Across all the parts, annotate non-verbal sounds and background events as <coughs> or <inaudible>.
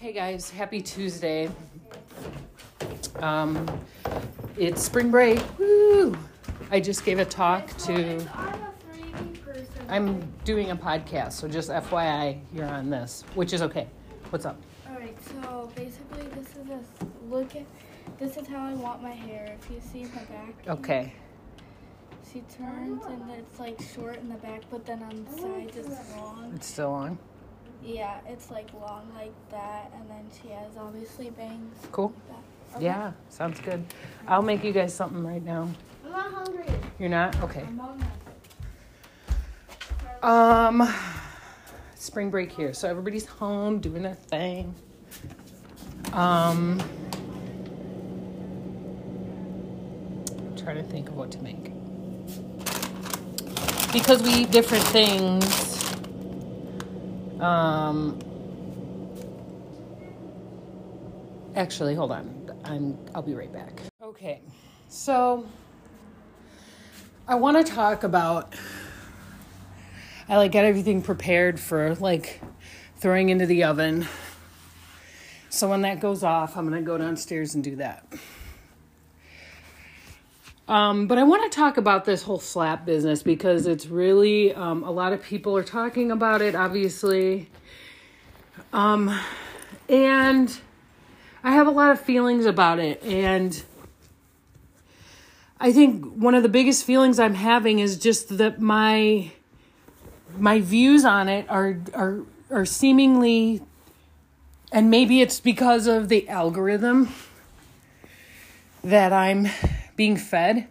Hey guys, happy Tuesday. Um, it's spring break. Woo! I just gave a talk to. I'm a 3D person. I'm doing a podcast, so just FYI, you're on this, which is okay. What's up? Alright, so basically, this is a look at. This is how I want my hair. If you see in the back. Okay. She turns and it's like short in the back, but then on the sides it's long. It's still on. Yeah, it's like long like that, and then she has obviously bangs. Cool. Like that. Okay. Yeah, sounds good. I'll make you guys something right now. I'm not hungry. You're not? Okay. I'm on. Um, spring break here, so everybody's home doing their thing. Um, I'm trying to think of what to make because we eat different things. Um, actually, hold on. I'm. I'll be right back. Okay, so I want to talk about. I like got everything prepared for like throwing into the oven. So when that goes off, I'm gonna go downstairs and do that. Um, but I want to talk about this whole slap business because it's really um, a lot of people are talking about it, obviously. Um, and I have a lot of feelings about it, and I think one of the biggest feelings I'm having is just that my my views on it are are are seemingly and maybe it's because of the algorithm that I'm being fed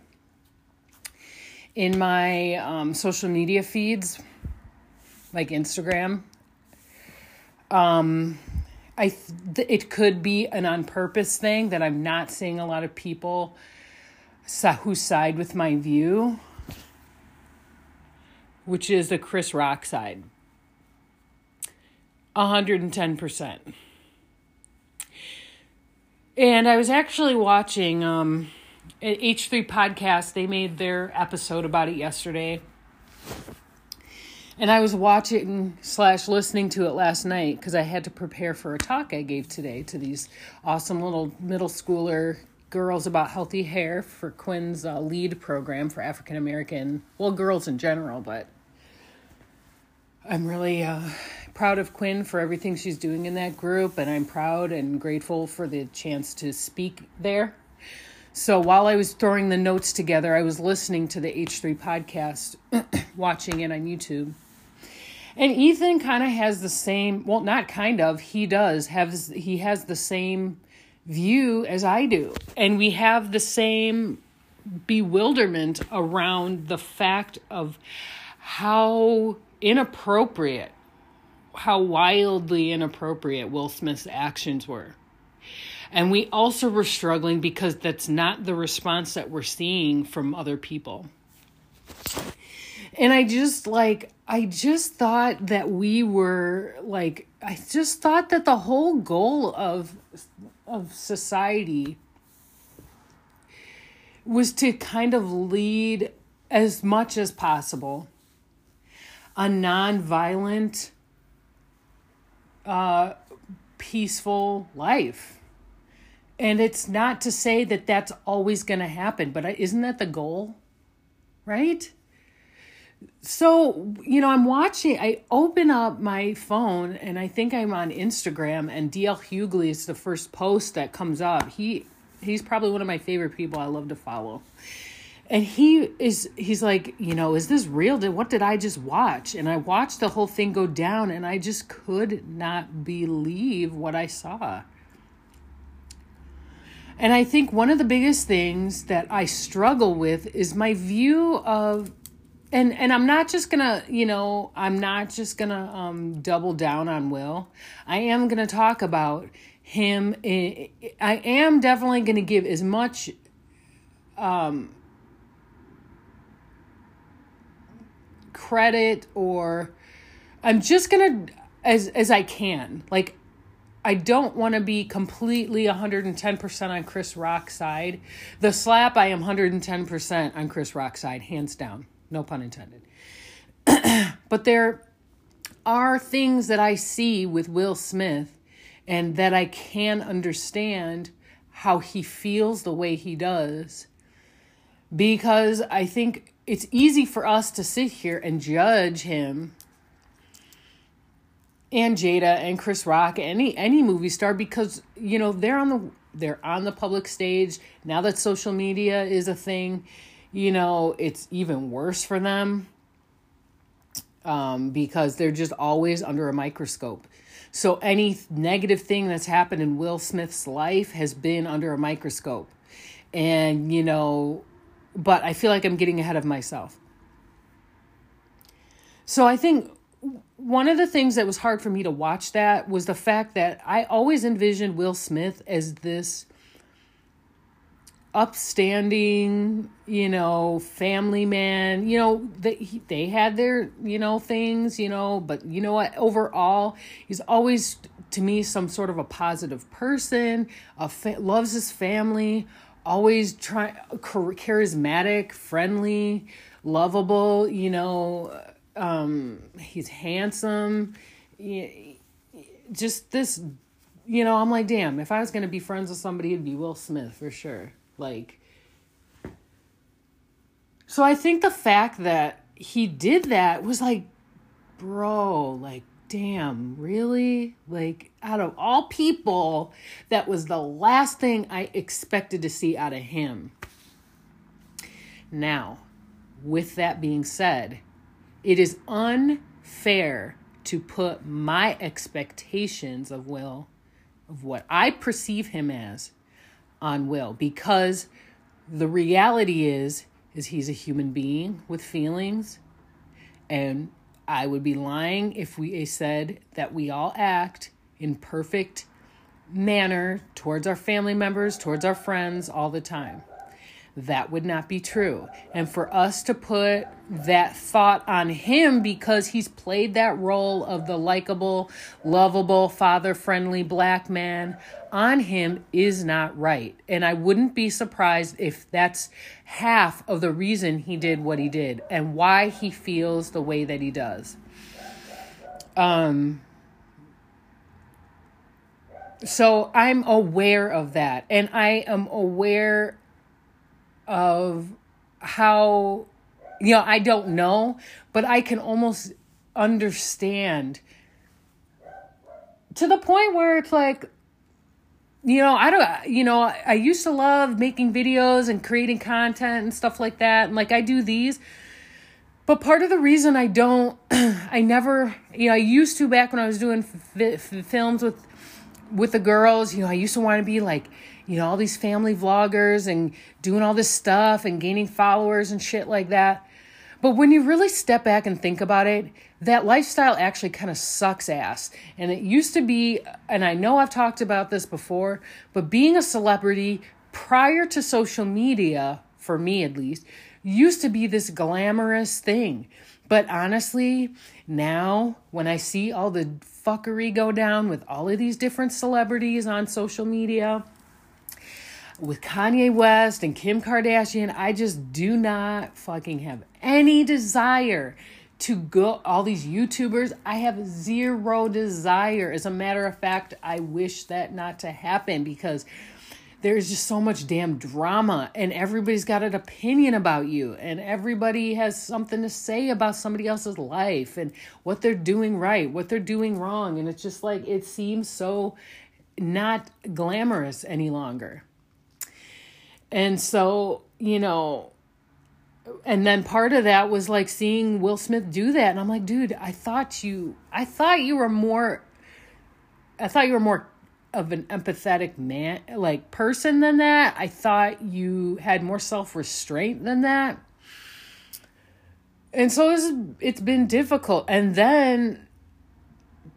in my um, social media feeds like Instagram um I th- it could be an on purpose thing that I'm not seeing a lot of people who side with my view which is the Chris Rock side. 110%. And I was actually watching um, H3 Podcast. They made their episode about it yesterday. And I was watching slash listening to it last night because I had to prepare for a talk I gave today to these awesome little middle schooler girls about healthy hair for Quinn's uh, lead program for African American, well, girls in general, but I'm really uh, proud of Quinn for everything she's doing in that group, and I'm proud and grateful for the chance to speak there. So while I was throwing the notes together, I was listening to the H3 podcast, <clears throat> watching it on YouTube. And Ethan kind of has the same, well, not kind of, he does have, he has the same view as I do. And we have the same bewilderment around the fact of how inappropriate, how wildly inappropriate Will Smith's actions were. And we also were struggling because that's not the response that we're seeing from other people. And I just like, I just thought that we were like, I just thought that the whole goal of of society was to kind of lead as much as possible a nonviolent, uh, peaceful life. And it's not to say that that's always going to happen, but isn't that the goal? Right? So, you know, I'm watching, I open up my phone and I think I'm on Instagram and DL Hughley is the first post that comes up. He he's probably one of my favorite people I love to follow. And he is he's like, you know, is this real? Did what did I just watch? And I watched the whole thing go down and I just could not believe what I saw. And I think one of the biggest things that I struggle with is my view of and and I'm not just gonna, you know, I'm not just gonna um, double down on Will. I am gonna talk about him. I am definitely gonna give as much um, credit or I'm just gonna as as I can. Like I don't want to be completely 110% on Chris Rock's side. The slap, I am 110% on Chris Rock's side, hands down. No pun intended. <clears throat> but there are things that I see with Will Smith and that I can understand how he feels the way he does because I think it's easy for us to sit here and judge him and Jada and Chris Rock any any movie star because you know they're on the they're on the public stage. Now that social media is a thing you know it's even worse for them um, because they're just always under a microscope. So any negative thing that's happened in Will Smith's life has been under a microscope. And you know but I feel like I'm getting ahead of myself. So I think one of the things that was hard for me to watch that was the fact that I always envisioned Will Smith as this upstanding, you know, family man. You know, they they had their, you know, things, you know, but you know what, overall, he's always to me some sort of a positive person, a fa- loves his family, always try charismatic, friendly, lovable, you know, um, he's handsome. Just this, you know, I'm like, damn, if I was going to be friends with somebody, it'd be Will Smith for sure. Like, so I think the fact that he did that was like, bro, like, damn, really? Like, out of all people, that was the last thing I expected to see out of him. Now, with that being said, it is unfair to put my expectations of Will, of what I perceive him as, on Will because the reality is is he's a human being with feelings and I would be lying if we said that we all act in perfect manner towards our family members, towards our friends all the time that would not be true. And for us to put that thought on him because he's played that role of the likable, lovable, father friendly black man on him is not right. And I wouldn't be surprised if that's half of the reason he did what he did and why he feels the way that he does. Um, so I'm aware of that. And I am aware of how you know, I don't know, but I can almost understand to the point where it's like you know, I don't you know, I used to love making videos and creating content and stuff like that. And like I do these but part of the reason I don't, <clears throat> I never, you know, I used to back when I was doing f- f- films with with the girls, you know, I used to want to be like, you know, all these family vloggers and doing all this stuff and gaining followers and shit like that. But when you really step back and think about it, that lifestyle actually kind of sucks ass. And it used to be, and I know I've talked about this before, but being a celebrity prior to social media, for me at least, used to be this glamorous thing. But honestly, now when I see all the fuckery go down with all of these different celebrities on social media, with Kanye West and Kim Kardashian, I just do not fucking have any desire to go all these YouTubers. I have zero desire. As a matter of fact, I wish that not to happen because there's just so much damn drama and everybody's got an opinion about you and everybody has something to say about somebody else's life and what they're doing right, what they're doing wrong and it's just like it seems so not glamorous any longer. And so, you know, and then part of that was like seeing Will Smith do that and I'm like, dude, I thought you I thought you were more I thought you were more of an empathetic man like person than that. I thought you had more self-restraint than that. And so it's, it's been difficult. And then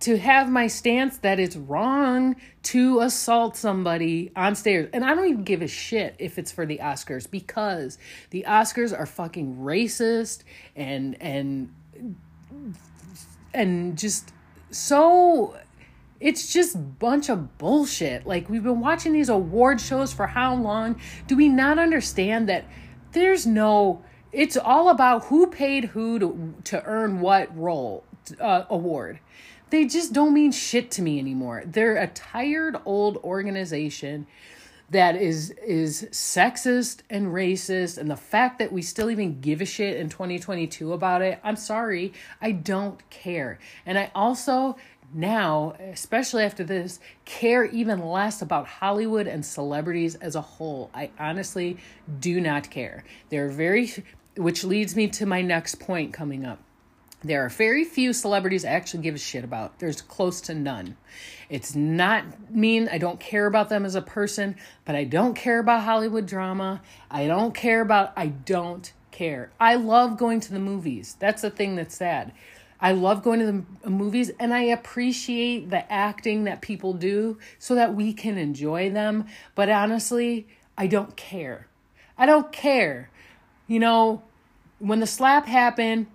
to have my stance that it's wrong to assault somebody on stairs. And I don't even give a shit if it's for the Oscars because the Oscars are fucking racist and and and just so it's just bunch of bullshit. Like we've been watching these award shows for how long? Do we not understand that there's no it's all about who paid who to to earn what role uh, award they just don't mean shit to me anymore. They're a tired old organization that is is sexist and racist and the fact that we still even give a shit in 2022 about it i'm sorry i don't care and i also now especially after this care even less about hollywood and celebrities as a whole i honestly do not care they're very which leads me to my next point coming up there are very few celebrities I actually give a shit about. There's close to none. It's not mean I don't care about them as a person, but I don't care about Hollywood drama. I don't care about, I don't care. I love going to the movies. That's the thing that's sad. I love going to the movies and I appreciate the acting that people do so that we can enjoy them. But honestly, I don't care. I don't care. You know, when the slap happened,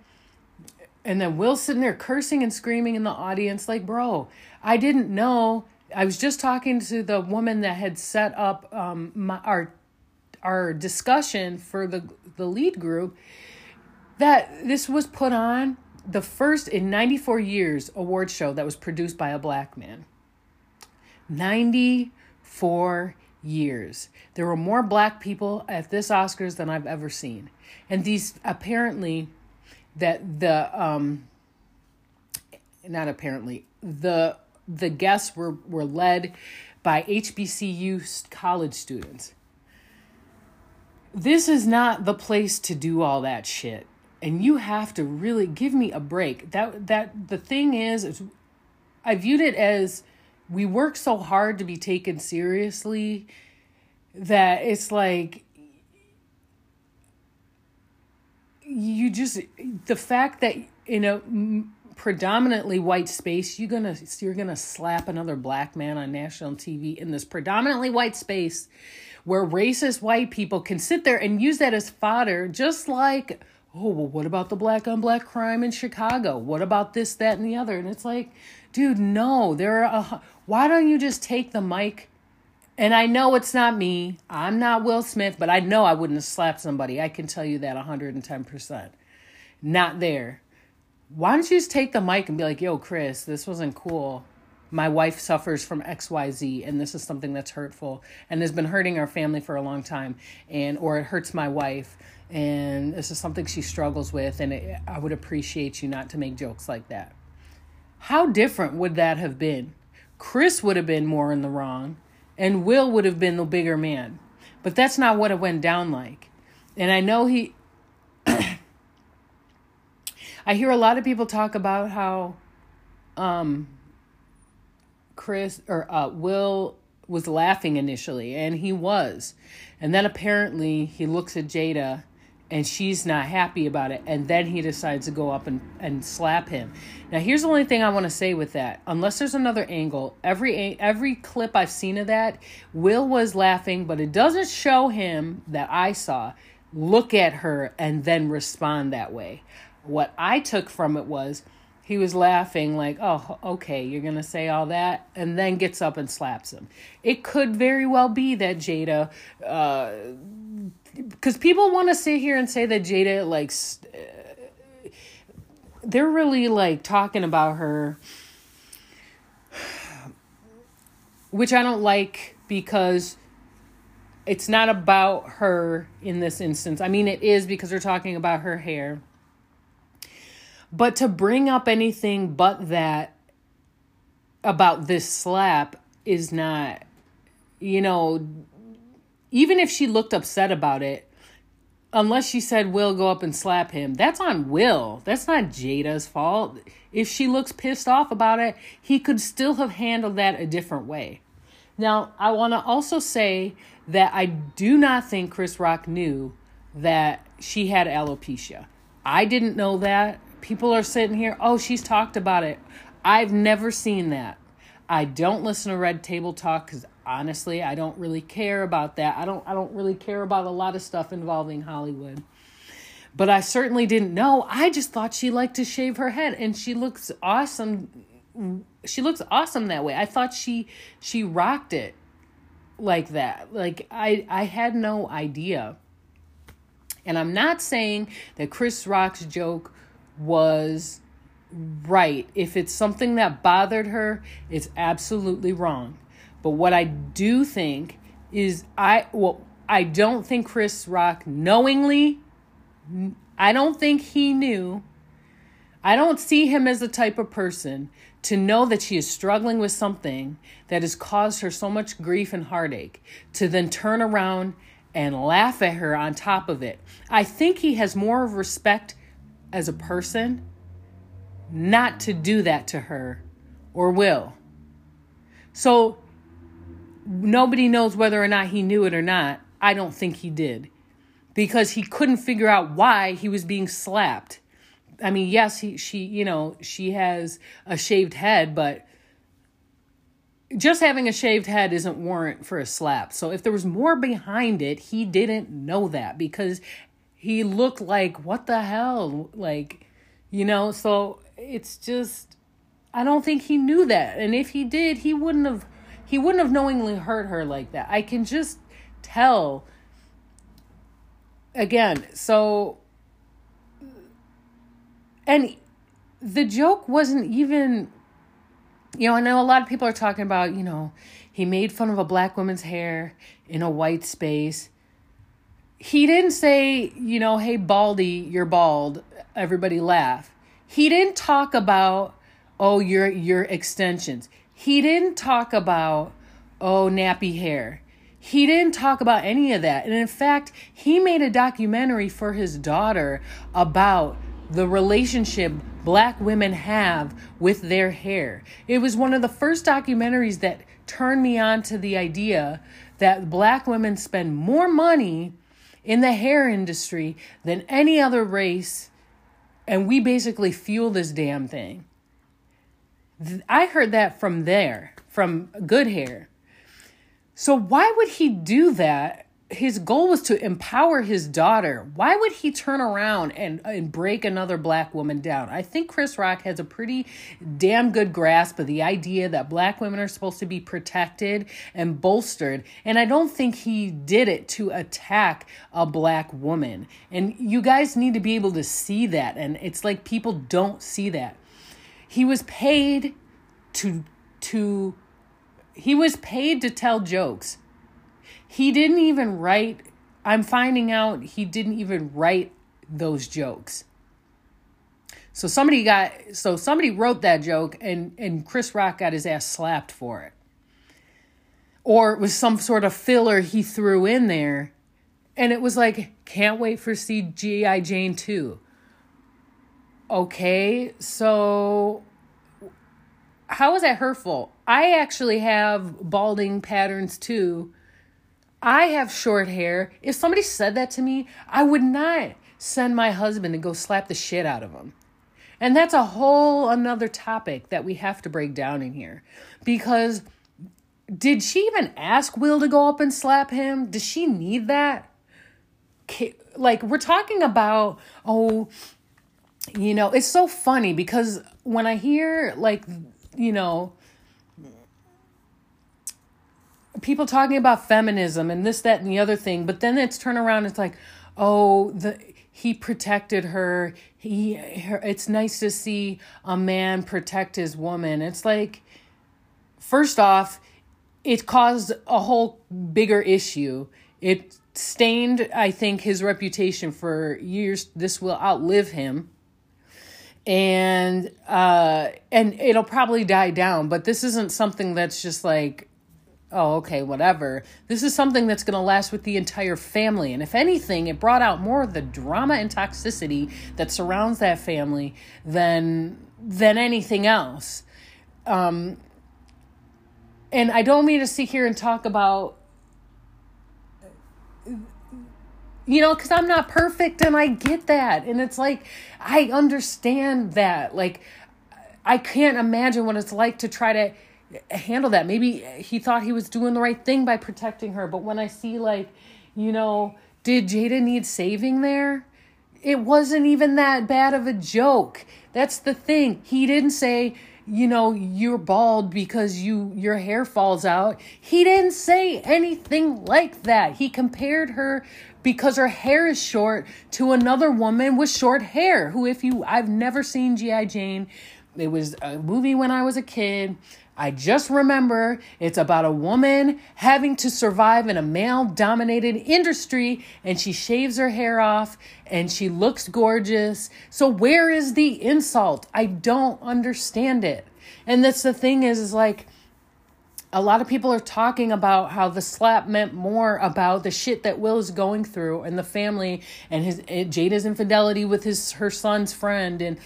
and then Will sitting there cursing and screaming in the audience, like, bro, I didn't know. I was just talking to the woman that had set up um, my, our our discussion for the the lead group that this was put on the first in 94 years award show that was produced by a black man. 94 years. There were more black people at this Oscars than I've ever seen. And these apparently that the um not apparently the the guests were were led by HBCU college students. This is not the place to do all that shit. And you have to really give me a break. That that the thing is, is I viewed it as we work so hard to be taken seriously that it's like you just the fact that in a predominantly white space you're gonna you're gonna slap another black man on national tv in this predominantly white space where racist white people can sit there and use that as fodder just like oh well what about the black on black crime in chicago what about this that and the other and it's like dude no there are a, why don't you just take the mic and I know it's not me. I'm not Will Smith, but I know I wouldn't have slapped somebody. I can tell you that 110%. Not there. Why don't you just take the mic and be like, yo, Chris, this wasn't cool. My wife suffers from XYZ, and this is something that's hurtful and has been hurting our family for a long time, and or it hurts my wife, and this is something she struggles with, and it, I would appreciate you not to make jokes like that. How different would that have been? Chris would have been more in the wrong and Will would have been the bigger man. But that's not what it went down like. And I know he. <coughs> I hear a lot of people talk about how um, Chris or uh, Will was laughing initially, and he was. And then apparently he looks at Jada and she's not happy about it and then he decides to go up and, and slap him. Now here's the only thing i want to say with that. Unless there's another angle every every clip i've seen of that will was laughing but it doesn't show him that i saw. Look at her and then respond that way. What i took from it was he was laughing like oh okay you're gonna say all that and then gets up and slaps him. It could very well be that jada uh, because people want to sit here and say that Jada like uh, they're really like talking about her which I don't like because it's not about her in this instance. I mean it is because they're talking about her hair. But to bring up anything but that about this slap is not you know even if she looked upset about it, unless she said Will go up and slap him, that's on Will. That's not Jada's fault. If she looks pissed off about it, he could still have handled that a different way. Now, I want to also say that I do not think Chris Rock knew that she had alopecia. I didn't know that. People are sitting here, oh, she's talked about it. I've never seen that. I don't listen to Red Table Talk because honestly, I don't really care about that. I don't I don't really care about a lot of stuff involving Hollywood. But I certainly didn't know. I just thought she liked to shave her head and she looks awesome. She looks awesome that way. I thought she she rocked it like that. Like I I had no idea. And I'm not saying that Chris Rock's joke was right. If it's something that bothered her, it's absolutely wrong. But what I do think is I well I don't think Chris Rock knowingly I don't think he knew. I don't see him as the type of person to know that she is struggling with something that has caused her so much grief and heartache to then turn around and laugh at her on top of it. I think he has more of respect as a person not to do that to her or will. So nobody knows whether or not he knew it or not. I don't think he did because he couldn't figure out why he was being slapped. I mean, yes, he she, you know, she has a shaved head, but just having a shaved head isn't warrant for a slap. So if there was more behind it, he didn't know that because he looked like what the hell? Like, you know, so it's just I don't think he knew that. And if he did, he wouldn't have he wouldn't have knowingly hurt her like that. I can just tell again, so and the joke wasn't even you know, I know a lot of people are talking about, you know, he made fun of a black woman's hair in a white space. He didn't say, you know, hey, Baldy, you're bald. Everybody laugh. He didn't talk about, oh, your your extensions. He didn't talk about, oh, nappy hair. He didn't talk about any of that. And in fact, he made a documentary for his daughter about the relationship black women have with their hair. It was one of the first documentaries that turned me on to the idea that black women spend more money in the hair industry than any other race, and we basically fuel this damn thing. I heard that from there, from Good Hair. So, why would he do that his goal was to empower his daughter. Why would he turn around and, and break another black woman down? I think Chris Rock has a pretty damn good grasp of the idea that black women are supposed to be protected and bolstered. And I don't think he did it to attack a black woman. And you guys need to be able to see that. And it's like people don't see that. He was paid to, to, he was paid to tell jokes he didn't even write, I'm finding out he didn't even write those jokes. So somebody got so somebody wrote that joke and and Chris Rock got his ass slapped for it. Or it was some sort of filler he threw in there. And it was like, can't wait for CGI Jane 2. Okay, so how is that hurtful? I actually have balding patterns too I have short hair. If somebody said that to me, I would not send my husband to go slap the shit out of him. And that's a whole another topic that we have to break down in here. Because did she even ask Will to go up and slap him? Does she need that? Like, we're talking about, oh, you know, it's so funny because when I hear, like, you know, people talking about feminism and this, that, and the other thing, but then it's turn around. It's like, oh, the he protected her. He, her, it's nice to see a man protect his woman. It's like, first off, it caused a whole bigger issue. It stained, I think, his reputation for years. This will outlive him and uh and it'll probably die down but this isn't something that's just like oh, okay, whatever. This is something that's going to last with the entire family. And if anything, it brought out more of the drama and toxicity that surrounds that family than than anything else. Um, and I don't mean to sit here and talk about you know, because I'm not perfect and I get that. And it's like, I understand that. Like, I can't imagine what it's like to try to handle that. Maybe he thought he was doing the right thing by protecting her, but when I see like, you know, did Jada need saving there? It wasn't even that bad of a joke. That's the thing. He didn't say, you know, you're bald because you your hair falls out. He didn't say anything like that. He compared her because her hair is short to another woman with short hair who if you I've never seen GI Jane. It was a movie when I was a kid. I just remember it's about a woman having to survive in a male dominated industry and she shaves her hair off and she looks gorgeous. So where is the insult? I don't understand it. And that's the thing is is like a lot of people are talking about how the slap meant more about the shit that Will is going through and the family and his eh, Jada's infidelity with his her son's friend and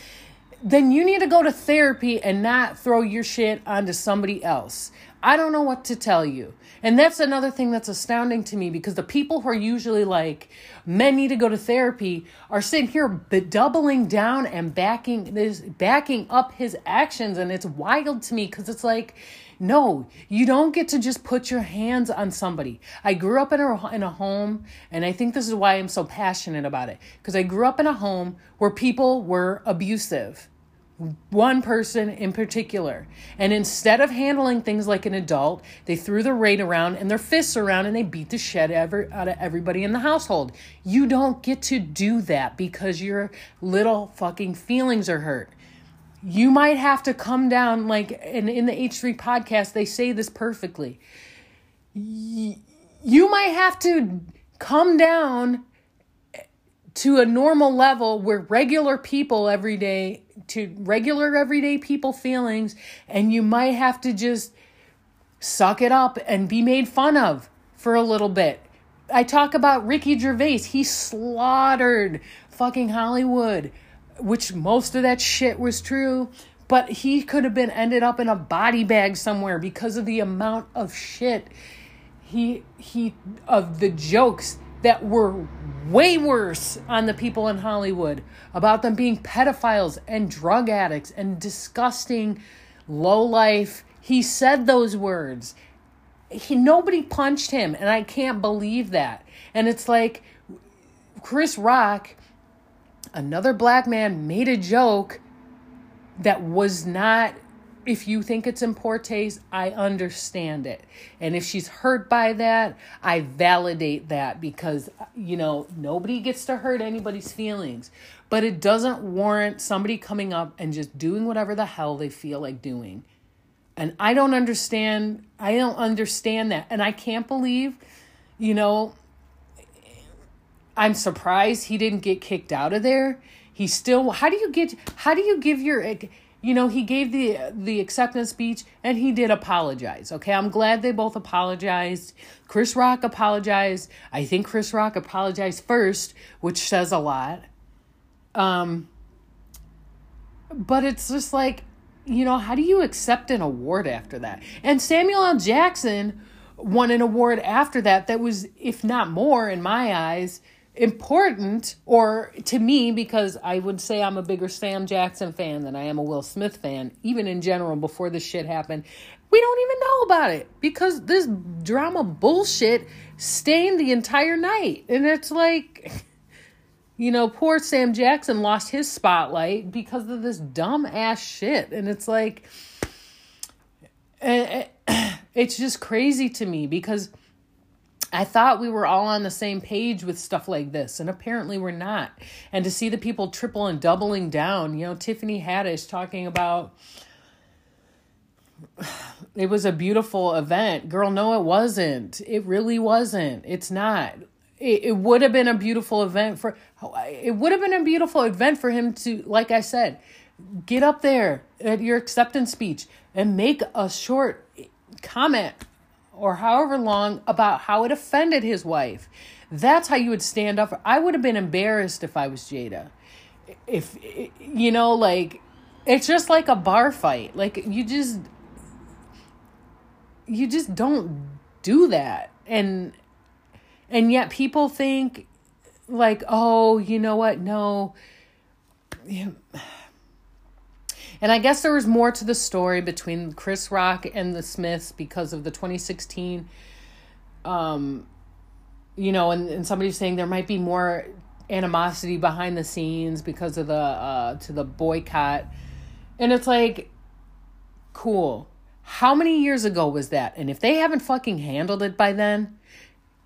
then you need to go to therapy and not throw your shit onto somebody else. I don't know what to tell you. And that's another thing that's astounding to me because the people who are usually like, men need to go to therapy are sitting here doubling down and backing this, backing up his actions. And it's wild to me because it's like, no, you don't get to just put your hands on somebody. I grew up in a, in a home, and I think this is why I'm so passionate about it because I grew up in a home where people were abusive one person in particular. And instead of handling things like an adult, they threw their weight around and their fists around and they beat the shit out of everybody in the household. You don't get to do that because your little fucking feelings are hurt. You might have to come down, like in, in the H3 podcast, they say this perfectly. You might have to come down to a normal level where regular people every day to regular everyday people feelings and you might have to just suck it up and be made fun of for a little bit. I talk about Ricky Gervais. He slaughtered fucking Hollywood, which most of that shit was true, but he could have been ended up in a body bag somewhere because of the amount of shit he he of the jokes that were way worse on the people in Hollywood about them being pedophiles and drug addicts and disgusting low life. He said those words. He nobody punched him and I can't believe that. And it's like Chris Rock another black man made a joke that was not if you think it's in poor taste, I understand it. And if she's hurt by that, I validate that because, you know, nobody gets to hurt anybody's feelings. But it doesn't warrant somebody coming up and just doing whatever the hell they feel like doing. And I don't understand. I don't understand that. And I can't believe, you know, I'm surprised he didn't get kicked out of there. He still, how do you get, how do you give your, you know, he gave the the acceptance speech and he did apologize. Okay, I'm glad they both apologized. Chris Rock apologized. I think Chris Rock apologized first, which says a lot. Um but it's just like, you know, how do you accept an award after that? And Samuel L. Jackson won an award after that that was if not more in my eyes important or to me because I would say I'm a bigger Sam Jackson fan than I am a Will Smith fan even in general before this shit happened. We don't even know about it because this drama bullshit stained the entire night. And it's like <laughs> you know poor Sam Jackson lost his spotlight because of this dumb ass shit. And it's like <sniffs> eh, eh, <clears throat> it's just crazy to me because I thought we were all on the same page with stuff like this, and apparently we're not. And to see the people triple and doubling down, you know, Tiffany Haddish talking about it was a beautiful event. Girl, no, it wasn't. It really wasn't. It's not. It, it would have been a beautiful event for it would have been a beautiful event for him to, like I said, get up there at your acceptance speech and make a short comment or however long about how it offended his wife. That's how you would stand up. I would have been embarrassed if I was Jada. If, you know, like, it's just like a bar fight. Like, you just, you just don't do that. And, and yet people think, like, oh, you know what? No. And I guess there was more to the story between Chris Rock and the Smiths because of the 2016 um you know, and, and somebody's saying there might be more animosity behind the scenes because of the uh to the boycott. And it's like Cool. How many years ago was that? And if they haven't fucking handled it by then,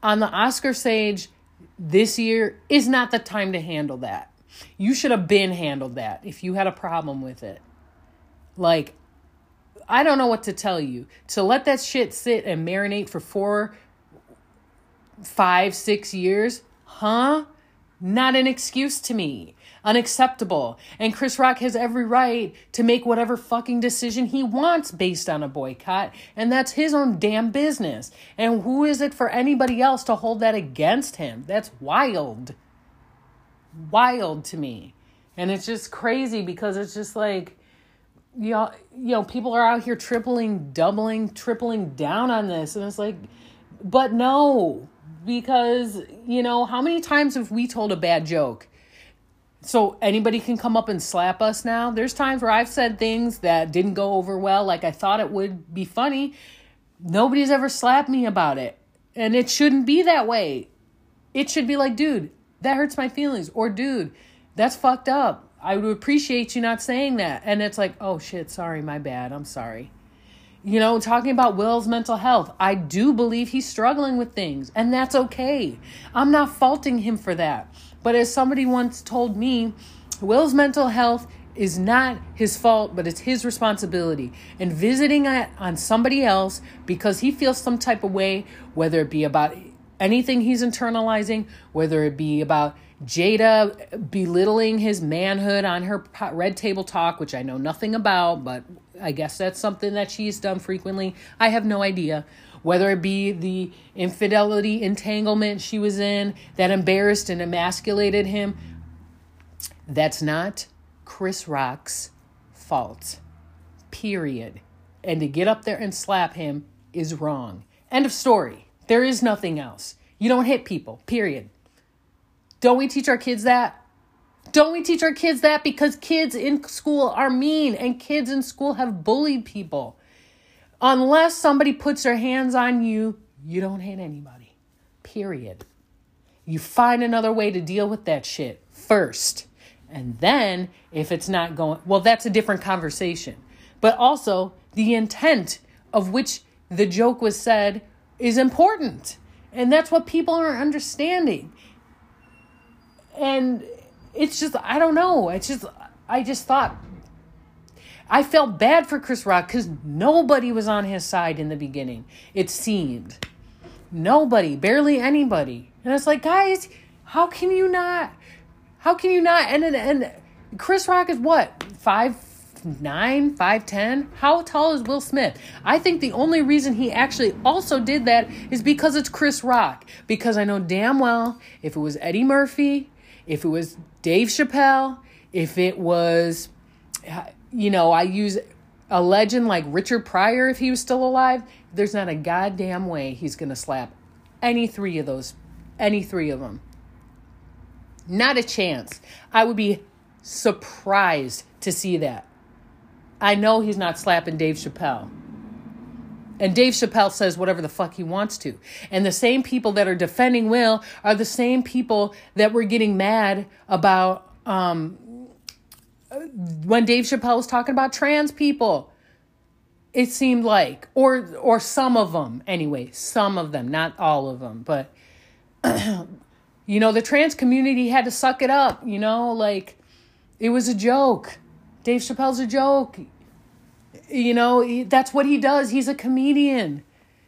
on the Oscar stage this year is not the time to handle that. You should have been handled that if you had a problem with it. Like, I don't know what to tell you. To let that shit sit and marinate for four, five, six years, huh? Not an excuse to me. Unacceptable. And Chris Rock has every right to make whatever fucking decision he wants based on a boycott. And that's his own damn business. And who is it for anybody else to hold that against him? That's wild. Wild to me. And it's just crazy because it's just like, know, you know, people are out here tripling, doubling, tripling down on this. And it's like, but no, because, you know, how many times have we told a bad joke? So anybody can come up and slap us now. There's times where I've said things that didn't go over well, like I thought it would be funny. Nobody's ever slapped me about it. And it shouldn't be that way. It should be like, dude, that hurts my feelings. Or, dude, that's fucked up. I would appreciate you not saying that. And it's like, oh shit, sorry, my bad. I'm sorry. You know, talking about Will's mental health, I do believe he's struggling with things, and that's okay. I'm not faulting him for that. But as somebody once told me, Will's mental health is not his fault, but it's his responsibility. And visiting on somebody else because he feels some type of way, whether it be about anything he's internalizing, whether it be about Jada belittling his manhood on her Red Table Talk, which I know nothing about, but I guess that's something that she's done frequently. I have no idea. Whether it be the infidelity entanglement she was in that embarrassed and emasculated him, that's not Chris Rock's fault. Period. And to get up there and slap him is wrong. End of story. There is nothing else. You don't hit people, period. Don't we teach our kids that? Don't we teach our kids that? Because kids in school are mean and kids in school have bullied people. Unless somebody puts their hands on you, you don't hit anybody. Period. You find another way to deal with that shit first. And then, if it's not going, well, that's a different conversation. But also, the intent of which the joke was said is important. And that's what people aren't understanding. And it's just I don't know. It's just I just thought I felt bad for Chris Rock because nobody was on his side in the beginning. It seemed nobody, barely anybody, and it's like, guys, how can you not? How can you not? And and, and Chris Rock is what five nine, five ten. How tall is Will Smith? I think the only reason he actually also did that is because it's Chris Rock. Because I know damn well if it was Eddie Murphy, if it was Dave Chappelle, if it was, you know, I use a legend like Richard Pryor, if he was still alive, there's not a goddamn way he's going to slap any three of those, any three of them. Not a chance. I would be surprised to see that. I know he's not slapping Dave Chappelle. And Dave Chappelle says whatever the fuck he wants to. And the same people that are defending Will are the same people that were getting mad about um, when Dave Chappelle was talking about trans people. It seemed like, or or some of them anyway, some of them, not all of them, but <clears throat> you know, the trans community had to suck it up. You know, like it was a joke. Dave Chappelle's a joke you know, that's what he does. He's a comedian.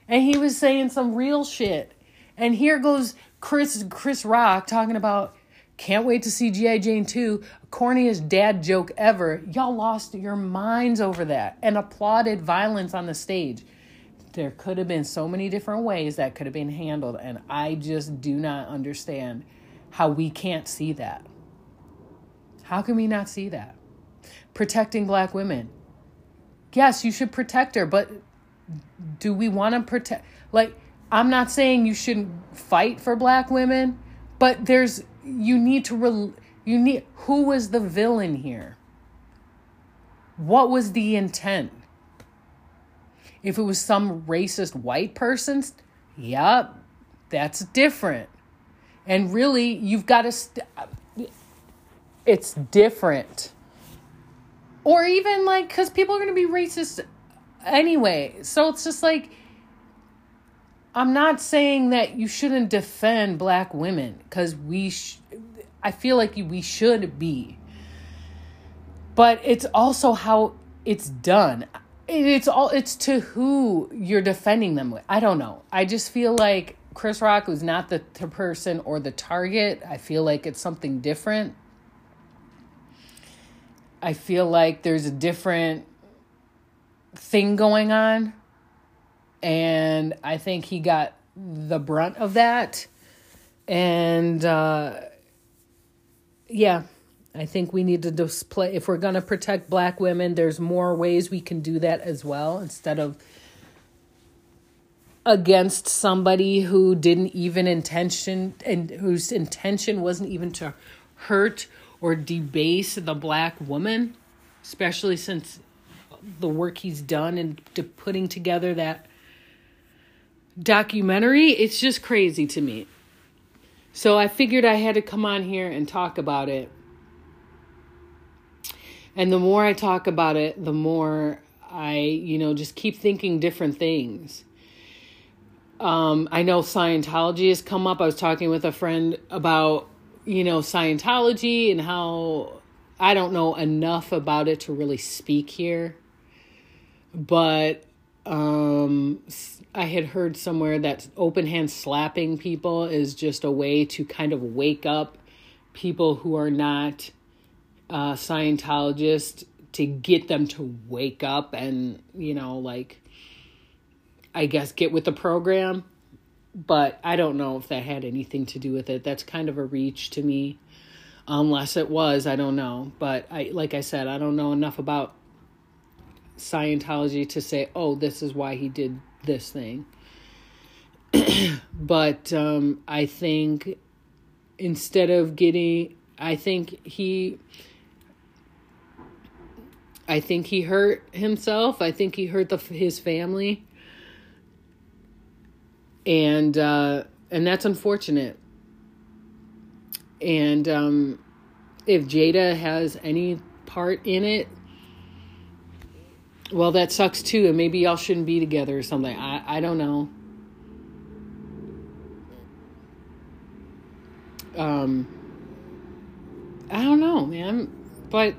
And he was saying some real shit. And here goes Chris Chris Rock talking about can't wait to see G.I. Jane 2, corniest dad joke ever. Y'all lost your minds over that and applauded violence on the stage. There could have been so many different ways that could have been handled, and I just do not understand how we can't see that. How can we not see that? Protecting black women yes, you should protect her, but do we want to protect? Like, I'm not saying you shouldn't fight for black women, but there's, you need to, re, you need, who was the villain here? What was the intent? If it was some racist white person, yep, that's different. And really, you've got to, st- it's different or even like because people are going to be racist anyway, so it's just like I'm not saying that you shouldn't defend black women cuz we sh- I feel like we should be. But it's also how it's done. It's all it's to who you're defending them with. I don't know. I just feel like Chris Rock was not the, the person or the target. I feel like it's something different. I feel like there's a different thing going on. And I think he got the brunt of that. And uh, yeah, I think we need to display, if we're going to protect black women, there's more ways we can do that as well instead of against somebody who didn't even intention and whose intention wasn't even to hurt or debase the black woman, especially since the work he's done in putting together that documentary. It's just crazy to me. So I figured I had to come on here and talk about it. And the more I talk about it, the more I, you know, just keep thinking different things. Um, I know Scientology has come up. I was talking with a friend about, you know, Scientology and how I don't know enough about it to really speak here. But um, I had heard somewhere that open hand slapping people is just a way to kind of wake up people who are not uh, Scientologists to get them to wake up and, you know, like I guess, get with the program. But I don't know if that had anything to do with it. That's kind of a reach to me. Unless it was, I don't know. But I like I said, I don't know enough about Scientology to say, oh, this is why he did this thing. <clears throat> but um, I think instead of getting, I think he, I think he hurt himself. I think he hurt the, his family and uh, and that's unfortunate. And um, if Jada has any part in it, well, that sucks too. And maybe y'all shouldn't be together or something. I I don't know. Um, I don't know, man. But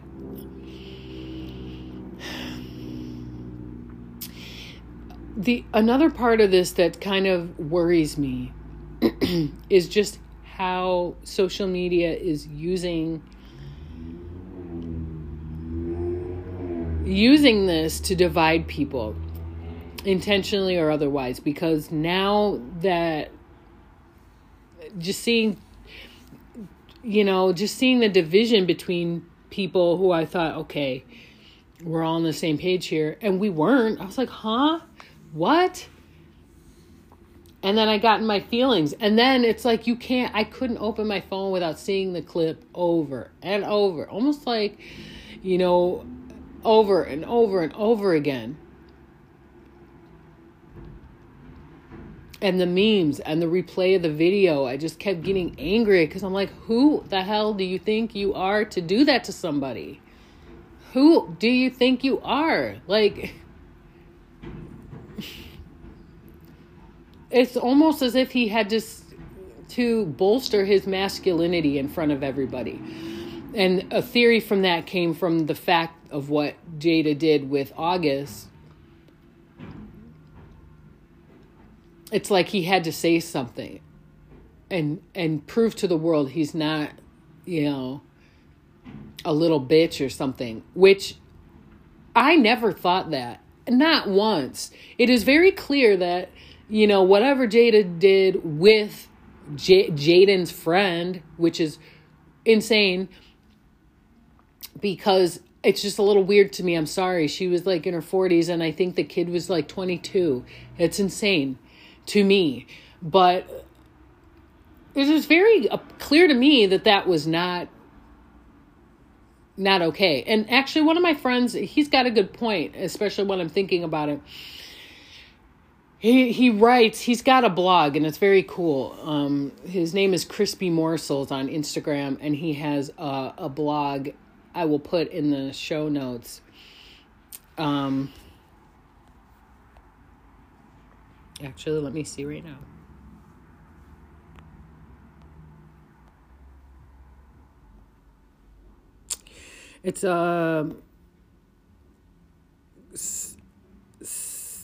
the another part of this that kind of worries me <clears throat> is just how social media is using using this to divide people intentionally or otherwise because now that just seeing you know just seeing the division between people who I thought okay we're all on the same page here and we weren't. I was like huh what? And then I got in my feelings. And then it's like you can't, I couldn't open my phone without seeing the clip over and over. Almost like, you know, over and over and over again. And the memes and the replay of the video, I just kept getting angry because I'm like, who the hell do you think you are to do that to somebody? Who do you think you are? Like, it's almost as if he had to to bolster his masculinity in front of everybody. And a theory from that came from the fact of what Jada did with August. It's like he had to say something and and prove to the world he's not, you know, a little bitch or something, which I never thought that. Not once. It is very clear that you know, whatever Jada did with J- Jaden's friend, which is insane because it's just a little weird to me. I'm sorry. She was like in her 40s and I think the kid was like 22. It's insane to me. But it was very uh, clear to me that that was not not okay. And actually one of my friends, he's got a good point, especially when I'm thinking about it he he writes. He's got a blog, and it's very cool. Um, his name is Crispy Morsels on Instagram, and he has a, a blog. I will put in the show notes. Um, Actually, let me see right now. It's uh, s- s-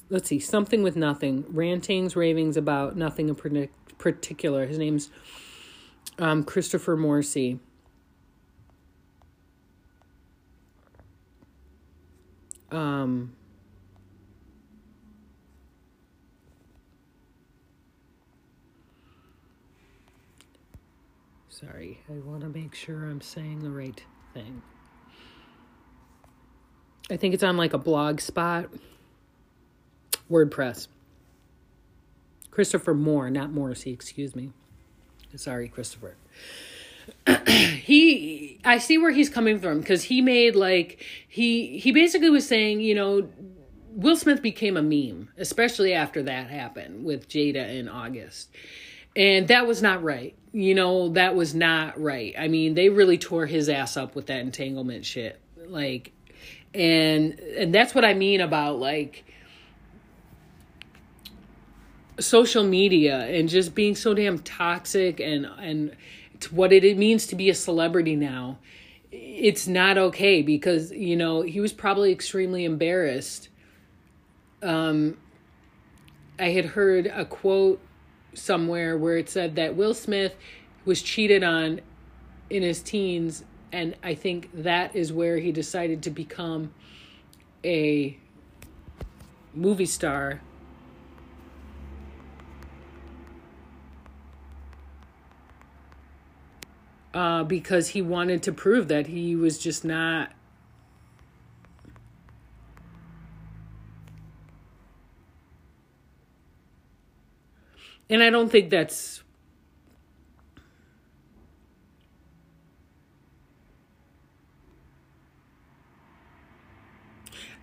let's see, something with nothing, rantings, ravings about nothing in partic- particular. His name's um, Christopher Morrissey. Um, sorry, I want to make sure I'm saying the right thing. I think it's on like a blog spot. WordPress. Christopher Moore, not Morrissey, excuse me. Sorry, Christopher. <clears throat> he I see where he's coming from because he made like he he basically was saying, you know, Will Smith became a meme, especially after that happened with Jada in August. And that was not right. You know, that was not right. I mean, they really tore his ass up with that entanglement shit. Like and and that's what I mean about like social media and just being so damn toxic and and what it means to be a celebrity now it's not okay because you know he was probably extremely embarrassed. Um i had heard a quote somewhere where it said that will smith was cheated on in his teens and i think that is where he decided to become a movie star uh, because he wanted to prove that he was just not. And I don't think that's.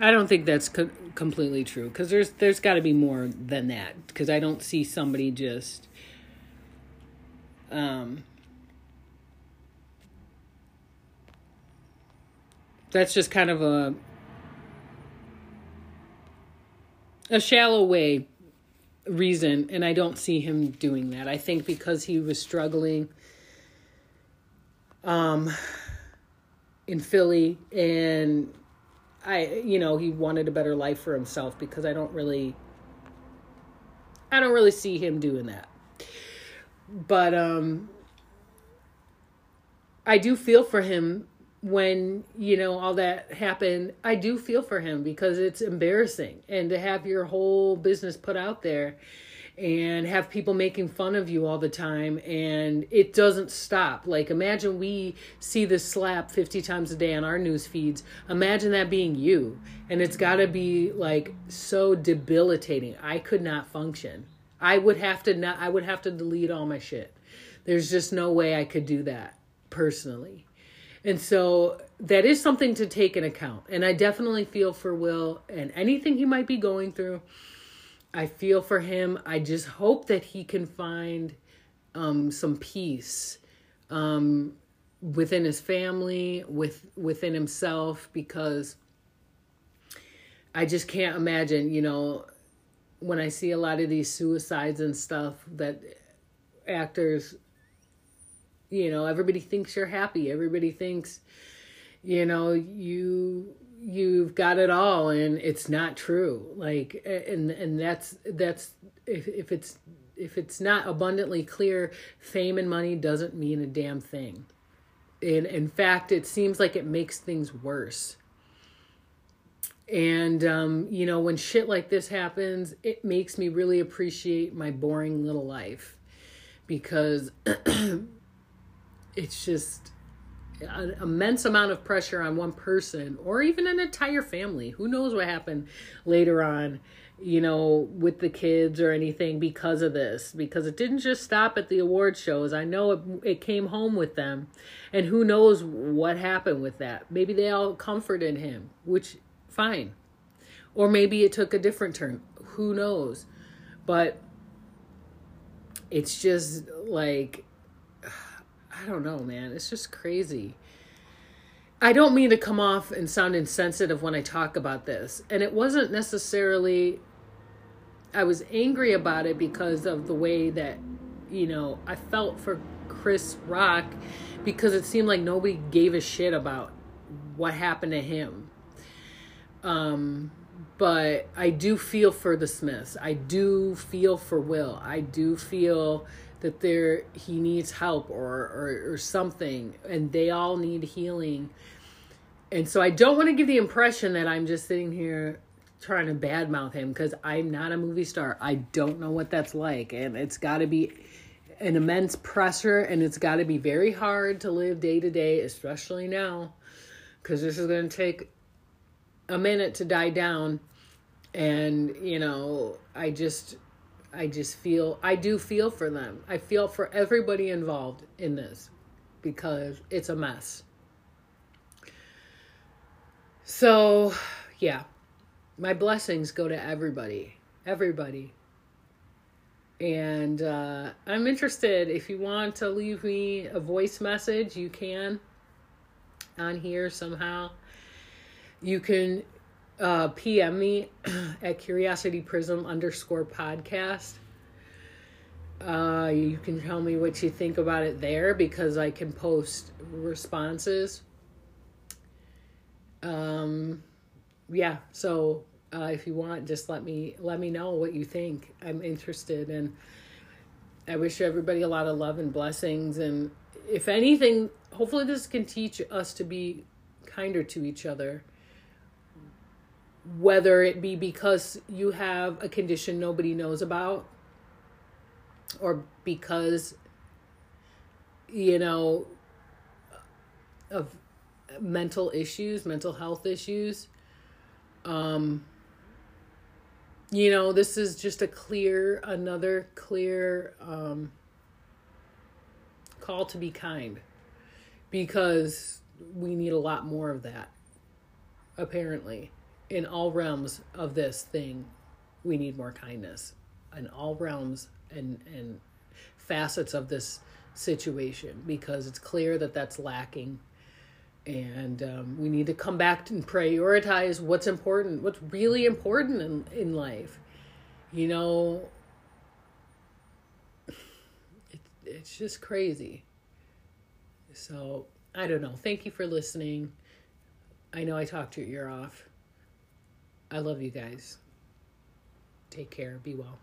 I don't think that's co- completely true because there's there's got to be more than that because I don't see somebody just um that's just kind of a a shallow way reason and I don't see him doing that. I think because he was struggling um in Philly and I you know, he wanted a better life for himself because I don't really I don't really see him doing that. But um I do feel for him when you know all that happened i do feel for him because it's embarrassing. And to have your whole business put out there and have people making fun of you all the time and it doesn't stop. Like imagine we see this slap 50 times a day on our news feeds. Imagine that being you. And it's got to be like so debilitating. I could not function. I would have to not i would have to delete all my shit. There's just no way i could do that personally and so that is something to take in account. And I definitely feel for Will and anything he might be going through. I feel for him. I just hope that he can find um, some peace um, within his family, with within himself, because I just can't imagine. You know, when I see a lot of these suicides and stuff, that actors you know everybody thinks you're happy. Everybody thinks you know you you've got it all and it's not true. Like and and that's that's if, if it's if it's not abundantly clear fame and money doesn't mean a damn thing. And in fact it seems like it makes things worse. And um, you know when shit like this happens it makes me really appreciate my boring little life. Because <clears throat> it's just an immense amount of pressure on one person or even an entire family. Who knows what happened later on, you know, with the kids or anything because of this? Because it didn't just stop at the award shows. I know it, it came home with them. And who knows what happened with that? Maybe they all comforted him, which, fine. Or maybe it took a different turn. Who knows? But it's just like I don't know, man. It's just crazy. I don't mean to come off and sound insensitive when I talk about this. And it wasn't necessarily I was angry about it because of the way that you know I felt for Chris Rock because it seemed like nobody gave a shit about what happened to him. Um, but I do feel for the Smiths. I do feel for Will. I do feel that there he needs help or, or or something, and they all need healing. And so I don't want to give the impression that I'm just sitting here trying to badmouth him because I'm not a movie star. I don't know what that's like, and it's got to be an immense pressure, and it's got to be very hard to live day to day, especially now, because this is going to take a minute to die down. And you know, I just, I just feel, I do feel for them. I feel for everybody involved in this because it's a mess. So, yeah, my blessings go to everybody, everybody. And uh, I'm interested. If you want to leave me a voice message, you can on here somehow. You can uh, PM me <clears throat> at Curiosity Prism underscore podcast. Uh, you can tell me what you think about it there because I can post responses. Um, yeah, so uh, if you want, just let me let me know what you think. I'm interested, and I wish everybody a lot of love and blessings. And if anything, hopefully this can teach us to be kinder to each other. Whether it be because you have a condition nobody knows about, or because you know of mental issues, mental health issues. Um, you know, this is just a clear, another clear um, call to be kind because we need a lot more of that, apparently. In all realms of this thing, we need more kindness. In all realms and, and facets of this situation because it's clear that that's lacking. And um, we need to come back and prioritize what's important what's really important in, in life. You know it, it's just crazy. So i don't know. Thank you for listening. I know i talked your ear off i love you guys. Take care. Be well